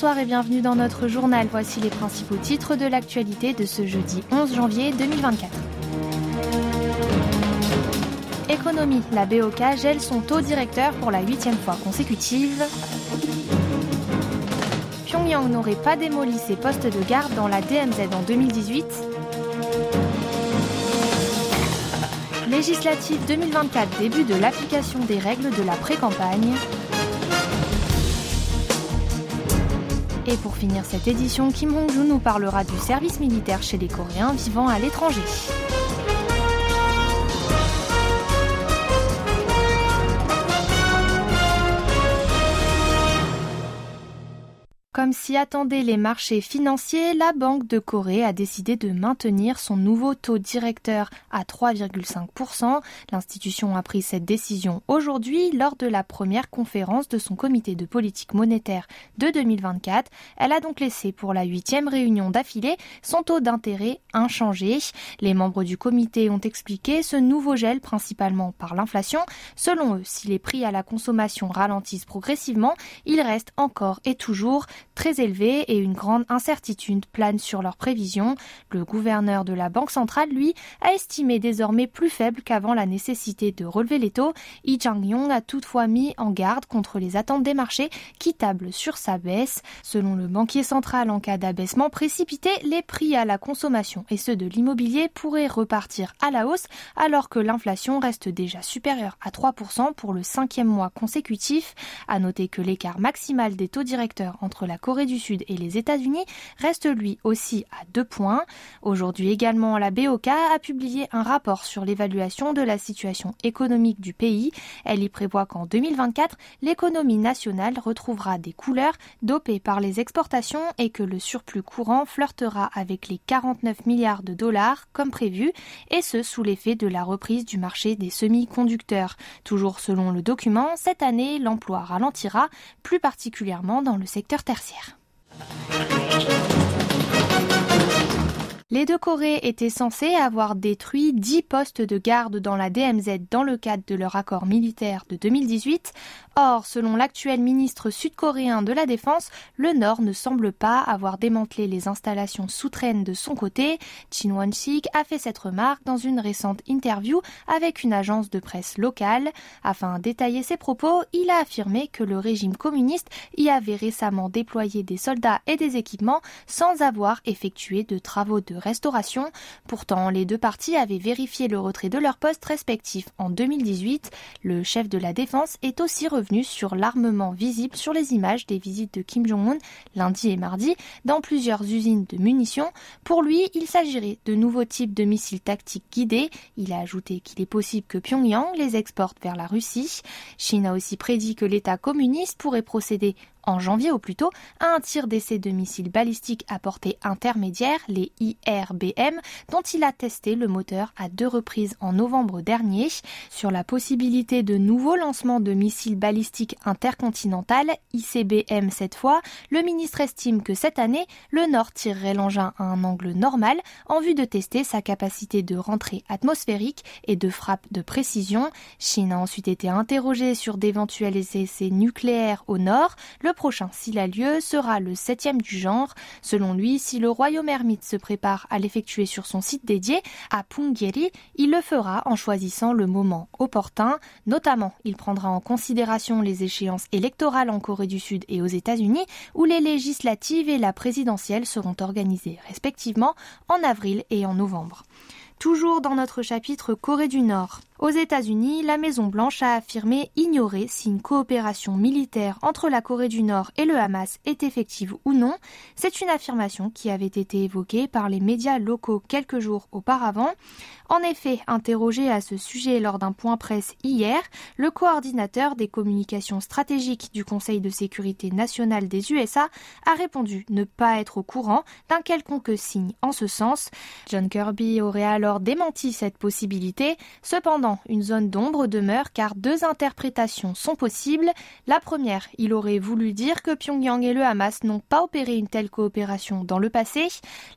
Bonsoir et bienvenue dans notre journal. Voici les principaux titres de l'actualité de ce jeudi 11 janvier 2024. Économie, la BOK gèle son taux directeur pour la huitième fois consécutive. Pyongyang n'aurait pas démoli ses postes de garde dans la DMZ en 2018. Législative 2024, début de l'application des règles de la pré-campagne. Et pour finir cette édition, Kim Hong-joo nous parlera du service militaire chez les Coréens vivant à l'étranger. Comme s'y attendaient les marchés financiers, la Banque de Corée a décidé de maintenir son nouveau taux directeur à 3,5%. L'institution a pris cette décision aujourd'hui lors de la première conférence de son comité de politique monétaire de 2024. Elle a donc laissé pour la huitième réunion d'affilée son taux d'intérêt inchangé. Les membres du comité ont expliqué ce nouveau gel principalement par l'inflation. Selon eux, si les prix à la consommation ralentissent progressivement, il reste encore et toujours très élevés et une grande incertitude plane sur leurs prévisions. Le gouverneur de la Banque centrale, lui, a estimé désormais plus faible qu'avant la nécessité de relever les taux. Yi Chang-yong a toutefois mis en garde contre les attentes des marchés qui tablent sur sa baisse. Selon le banquier central, en cas d'abaissement précipité, les prix à la consommation et ceux de l'immobilier pourraient repartir à la hausse alors que l'inflation reste déjà supérieure à 3% pour le cinquième mois consécutif. À noter que l'écart maximal des taux directeurs entre la Corée du Sud et les États-Unis reste lui aussi à deux points. Aujourd'hui également, la BOK a publié un rapport sur l'évaluation de la situation économique du pays. Elle y prévoit qu'en 2024, l'économie nationale retrouvera des couleurs dopées par les exportations et que le surplus courant flirtera avec les 49 milliards de dollars comme prévu, et ce sous l'effet de la reprise du marché des semi-conducteurs. Toujours selon le document, cette année, l'emploi ralentira, plus particulièrement dans le secteur tertiaire. Les deux Corées étaient censées avoir détruit 10 postes de garde dans la DMZ dans le cadre de leur accord militaire de 2018. Or, selon l'actuel ministre sud-coréen de la Défense, le Nord ne semble pas avoir démantelé les installations sous-traînes de son côté. Chin Won-sik a fait cette remarque dans une récente interview avec une agence de presse locale. Afin de détailler ses propos, il a affirmé que le régime communiste y avait récemment déployé des soldats et des équipements sans avoir effectué de travaux de restauration. Pourtant, les deux parties avaient vérifié le retrait de leurs postes respectifs en 2018. Le chef de la défense est aussi revenu sur l'armement visible sur les images des visites de Kim Jong-un lundi et mardi dans plusieurs usines de munitions. Pour lui, il s'agirait de nouveaux types de missiles tactiques guidés. Il a ajouté qu'il est possible que Pyongyang les exporte vers la Russie. Chine a aussi prédit que l'État communiste pourrait procéder en janvier au plus tôt à un tir d'essai de missiles balistiques à portée intermédiaire, les IRBM, dont il a testé le moteur à deux reprises en novembre dernier. Sur la possibilité de nouveaux lancements de missiles balistiques intercontinental, ICBM cette fois, le ministre estime que cette année, le Nord tirerait l'engin à un angle normal en vue de tester sa capacité de rentrée atmosphérique et de frappe de précision. Chine a ensuite été interrogée sur d'éventuels essais nucléaires au Nord. Prochain, s'il a lieu, sera le septième du genre. Selon lui, si le royaume ermite se prépare à l'effectuer sur son site dédié, à Punggye-ri, il le fera en choisissant le moment opportun. Notamment, il prendra en considération les échéances électorales en Corée du Sud et aux États-Unis, où les législatives et la présidentielle seront organisées respectivement en avril et en novembre. Toujours dans notre chapitre Corée du Nord. Aux États-Unis, la Maison-Blanche a affirmé ignorer si une coopération militaire entre la Corée du Nord et le Hamas est effective ou non. C'est une affirmation qui avait été évoquée par les médias locaux quelques jours auparavant. En effet, interrogé à ce sujet lors d'un point presse hier, le coordinateur des communications stratégiques du Conseil de sécurité nationale des USA a répondu ne pas être au courant d'un quelconque signe en ce sens. John Kirby aurait alors démenti cette possibilité. Cependant, une zone d'ombre demeure car deux interprétations sont possibles. La première, il aurait voulu dire que Pyongyang et le Hamas n'ont pas opéré une telle coopération dans le passé.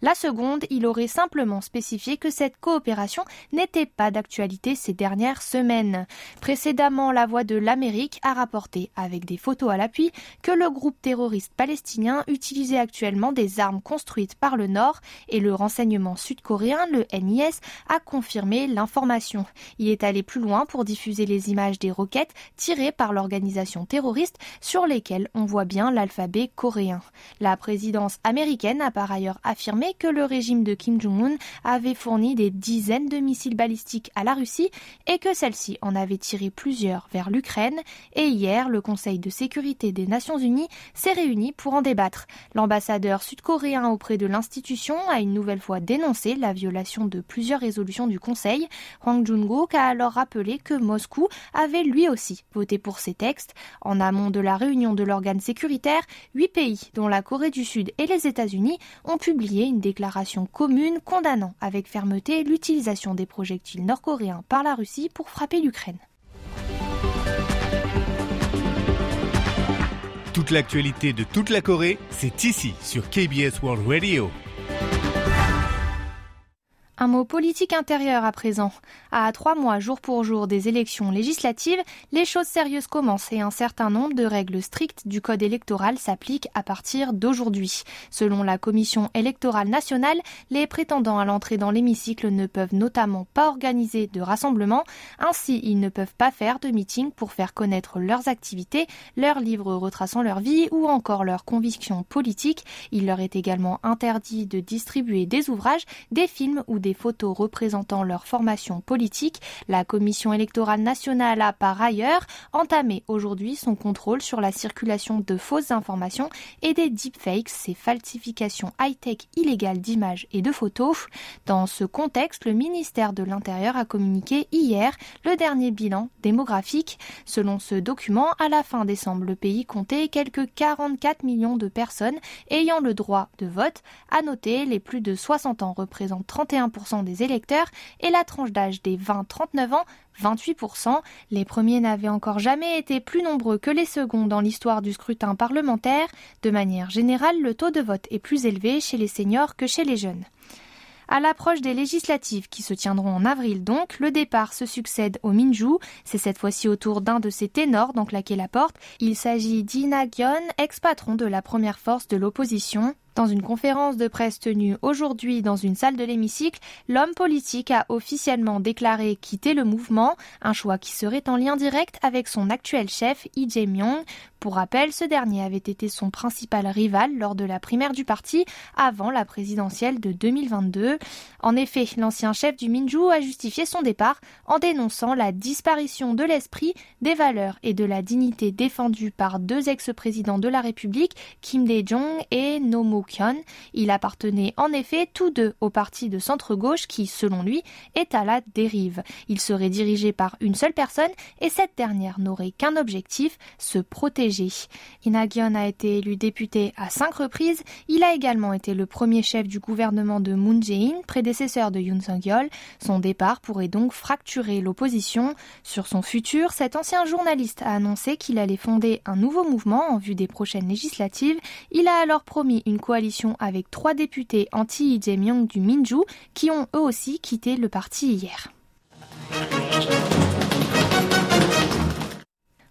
La seconde, il aurait simplement spécifié que cette coopération n'était pas d'actualité ces dernières semaines. Précédemment, la Voix de l'Amérique a rapporté, avec des photos à l'appui, que le groupe terroriste palestinien utilisait actuellement des armes construites par le Nord et le renseignement sud-coréen, le NIS, a confirmé l'information. Il est allé plus loin pour diffuser les images des roquettes tirées par l'organisation terroriste sur lesquelles on voit bien l'alphabet coréen. La présidence américaine a par ailleurs affirmé que le régime de Kim Jong-un avait fourni des dizaines de missiles balistiques à la Russie et que celle-ci en avait tiré plusieurs vers l'Ukraine. Et hier, le Conseil de sécurité des Nations Unies s'est réuni pour en débattre. L'ambassadeur sud-coréen auprès de l'institution a une nouvelle fois dénoncé la violation de plusieurs résolutions du Conseil. Hwang Jung-gook a alors rappelé que Moscou avait lui aussi voté pour ces textes. En amont de la réunion de l'organe sécuritaire, huit pays, dont la Corée du Sud et les États-Unis, ont publié une déclaration commune condamnant avec fermeté l'utilisation des projectiles nord-coréens par la Russie pour frapper l'Ukraine. Toute l'actualité de toute la Corée, c'est ici sur KBS World Radio. Un mot politique intérieur à présent. À trois mois jour pour jour des élections législatives, les choses sérieuses commencent et un certain nombre de règles strictes du code électoral s'appliquent à partir d'aujourd'hui. Selon la Commission électorale nationale, les prétendants à l'entrée dans l'hémicycle ne peuvent notamment pas organiser de rassemblements, ainsi ils ne peuvent pas faire de meeting pour faire connaître leurs activités, leurs livres retraçant leur vie ou encore leurs convictions politiques. Il leur est également interdit de distribuer des ouvrages, des films ou des photos représentant leur formation politique, la Commission électorale nationale a par ailleurs entamé aujourd'hui son contrôle sur la circulation de fausses informations et des deepfakes, ces falsifications high-tech illégales d'images et de photos. Dans ce contexte, le ministère de l'Intérieur a communiqué hier le dernier bilan démographique. Selon ce document, à la fin décembre, le pays comptait quelques 44 millions de personnes ayant le droit de vote. À noter, les plus de 60 ans représentent 31% des électeurs et la tranche d'âge des 20-39 ans 28%. Les premiers n'avaient encore jamais été plus nombreux que les seconds dans l'histoire du scrutin parlementaire. De manière générale, le taux de vote est plus élevé chez les seniors que chez les jeunes. À l'approche des législatives qui se tiendront en avril donc, le départ se succède au Minju. C'est cette fois-ci au tour d'un de ces ténors d'en claquer la porte. Il s'agit d'Ina Gyon, ex-patron de la première force de l'opposition. Dans une conférence de presse tenue aujourd'hui dans une salle de l'hémicycle, l'homme politique a officiellement déclaré quitter le mouvement, un choix qui serait en lien direct avec son actuel chef, Lee Jae-myung. Pour rappel, ce dernier avait été son principal rival lors de la primaire du parti avant la présidentielle de 2022. En effet, l'ancien chef du Minju a justifié son départ en dénonçant la disparition de l'esprit, des valeurs et de la dignité défendues par deux ex-présidents de la République, Kim Dae-jong et Nomo il appartenait en effet tous deux au parti de centre-gauche qui, selon lui, est à la dérive. Il serait dirigé par une seule personne et cette dernière n'aurait qu'un objectif, se protéger. Inagyon a été élu député à cinq reprises. Il a également été le premier chef du gouvernement de Moon Jae-in, prédécesseur de Yoon Sung-yeol. Son départ pourrait donc fracturer l'opposition. Sur son futur, cet ancien journaliste a annoncé qu'il allait fonder un nouveau mouvement en vue des prochaines législatives. Il a alors promis une coalition avec trois députés anti Lee myung du Minju qui ont eux aussi quitté le parti hier.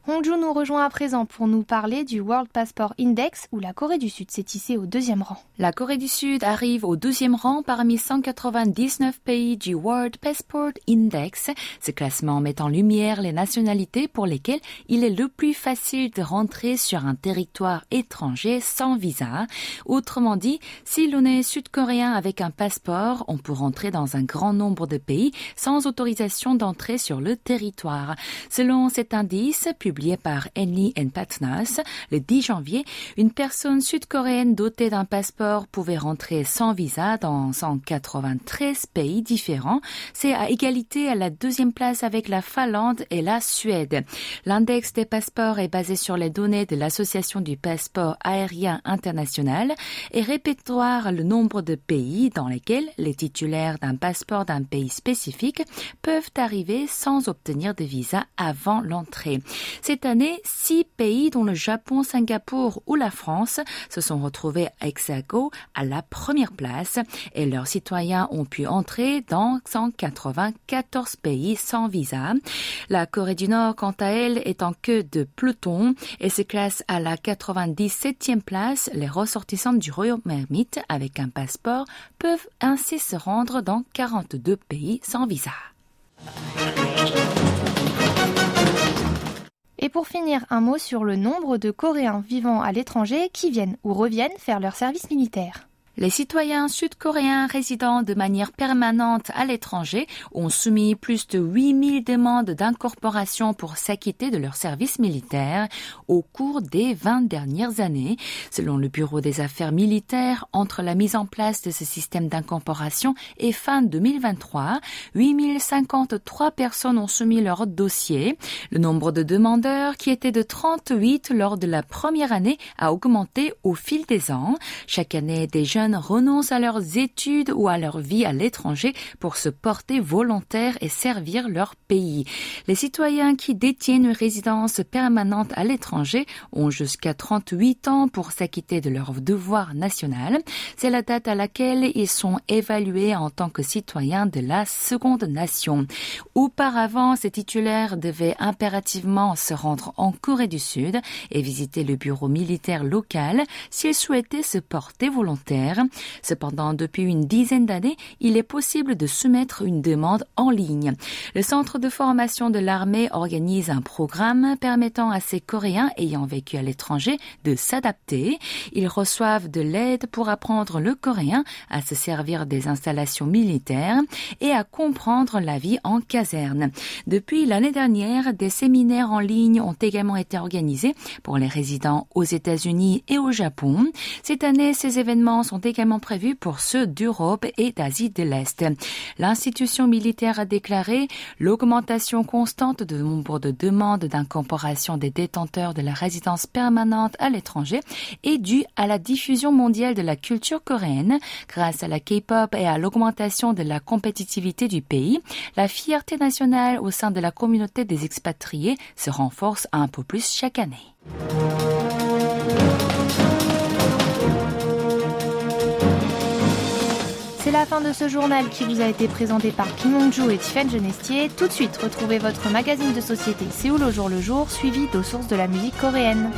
Hongju nous rejoint à présent pour nous parler du World Passport Index où la Corée du Sud s'est tissée au deuxième rang. La Corée du Sud arrive au deuxième rang parmi 199 pays du World Passport Index. Ce classement met en lumière les nationalités pour lesquelles il est le plus facile de rentrer sur un territoire étranger sans visa. Autrement dit, si l'on est sud-coréen avec un passeport, on peut rentrer dans un grand nombre de pays sans autorisation d'entrer sur le territoire. Selon cet indice, publié par Henley Partners le 10 janvier, une personne sud-coréenne dotée d'un passeport pouvait rentrer sans visa dans 193 pays différents. C'est à égalité à la deuxième place avec la Finlande et la Suède. L'index des passeports est basé sur les données de l'Association du passeport aérien international et répertoire le nombre de pays dans lesquels les titulaires d'un passeport d'un pays spécifique peuvent arriver sans obtenir de visa avant l'entrée. Cette année, six pays dont le Japon, Singapour ou la France se sont retrouvés ex aequo à la première place et leurs citoyens ont pu entrer dans 194 pays sans visa. La Corée du Nord, quant à elle, est en queue de peloton et se classe à la 97e place. Les ressortissants du Royaume-Uni avec un passeport peuvent ainsi se rendre dans 42 pays sans visa. Pour finir, un mot sur le nombre de Coréens vivant à l'étranger qui viennent ou reviennent faire leur service militaire. Les citoyens sud-coréens résidant de manière permanente à l'étranger ont soumis plus de 8000 demandes d'incorporation pour s'acquitter de leur service militaire au cours des 20 dernières années. Selon le Bureau des affaires militaires, entre la mise en place de ce système d'incorporation et fin 2023, 8053 personnes ont soumis leur dossier. Le nombre de demandeurs, qui était de 38 lors de la première année, a augmenté au fil des ans. Chaque année, des jeunes renoncent à leurs études ou à leur vie à l'étranger pour se porter volontaire et servir leur pays. Les citoyens qui détiennent une résidence permanente à l'étranger ont jusqu'à 38 ans pour s'acquitter de leur devoir national. C'est la date à laquelle ils sont évalués en tant que citoyens de la seconde nation. Auparavant, ces titulaires devaient impérativement se rendre en Corée du Sud et visiter le bureau militaire local s'ils souhaitaient se porter volontaire. Cependant, depuis une dizaine d'années, il est possible de soumettre une demande en ligne. Le centre de formation de l'armée organise un programme permettant à ces Coréens ayant vécu à l'étranger de s'adapter. Ils reçoivent de l'aide pour apprendre le coréen, à se servir des installations militaires et à comprendre la vie en caserne. Depuis l'année dernière, des séminaires en ligne ont également été organisés pour les résidents aux États-Unis et au Japon. Cette année, ces événements sont également prévu pour ceux d'Europe et d'Asie de l'Est. L'institution militaire a déclaré l'augmentation constante du nombre de demandes d'incorporation des détenteurs de la résidence permanente à l'étranger est due à la diffusion mondiale de la culture coréenne grâce à la K-pop et à l'augmentation de la compétitivité du pays. La fierté nationale au sein de la communauté des expatriés se renforce un peu plus chaque année. C'est la fin de ce journal qui vous a été présenté par Kim et Tiffany Genestier. Tout de suite, retrouvez votre magazine de société Séoul au jour le jour, suivi d'aux sources de la musique coréenne.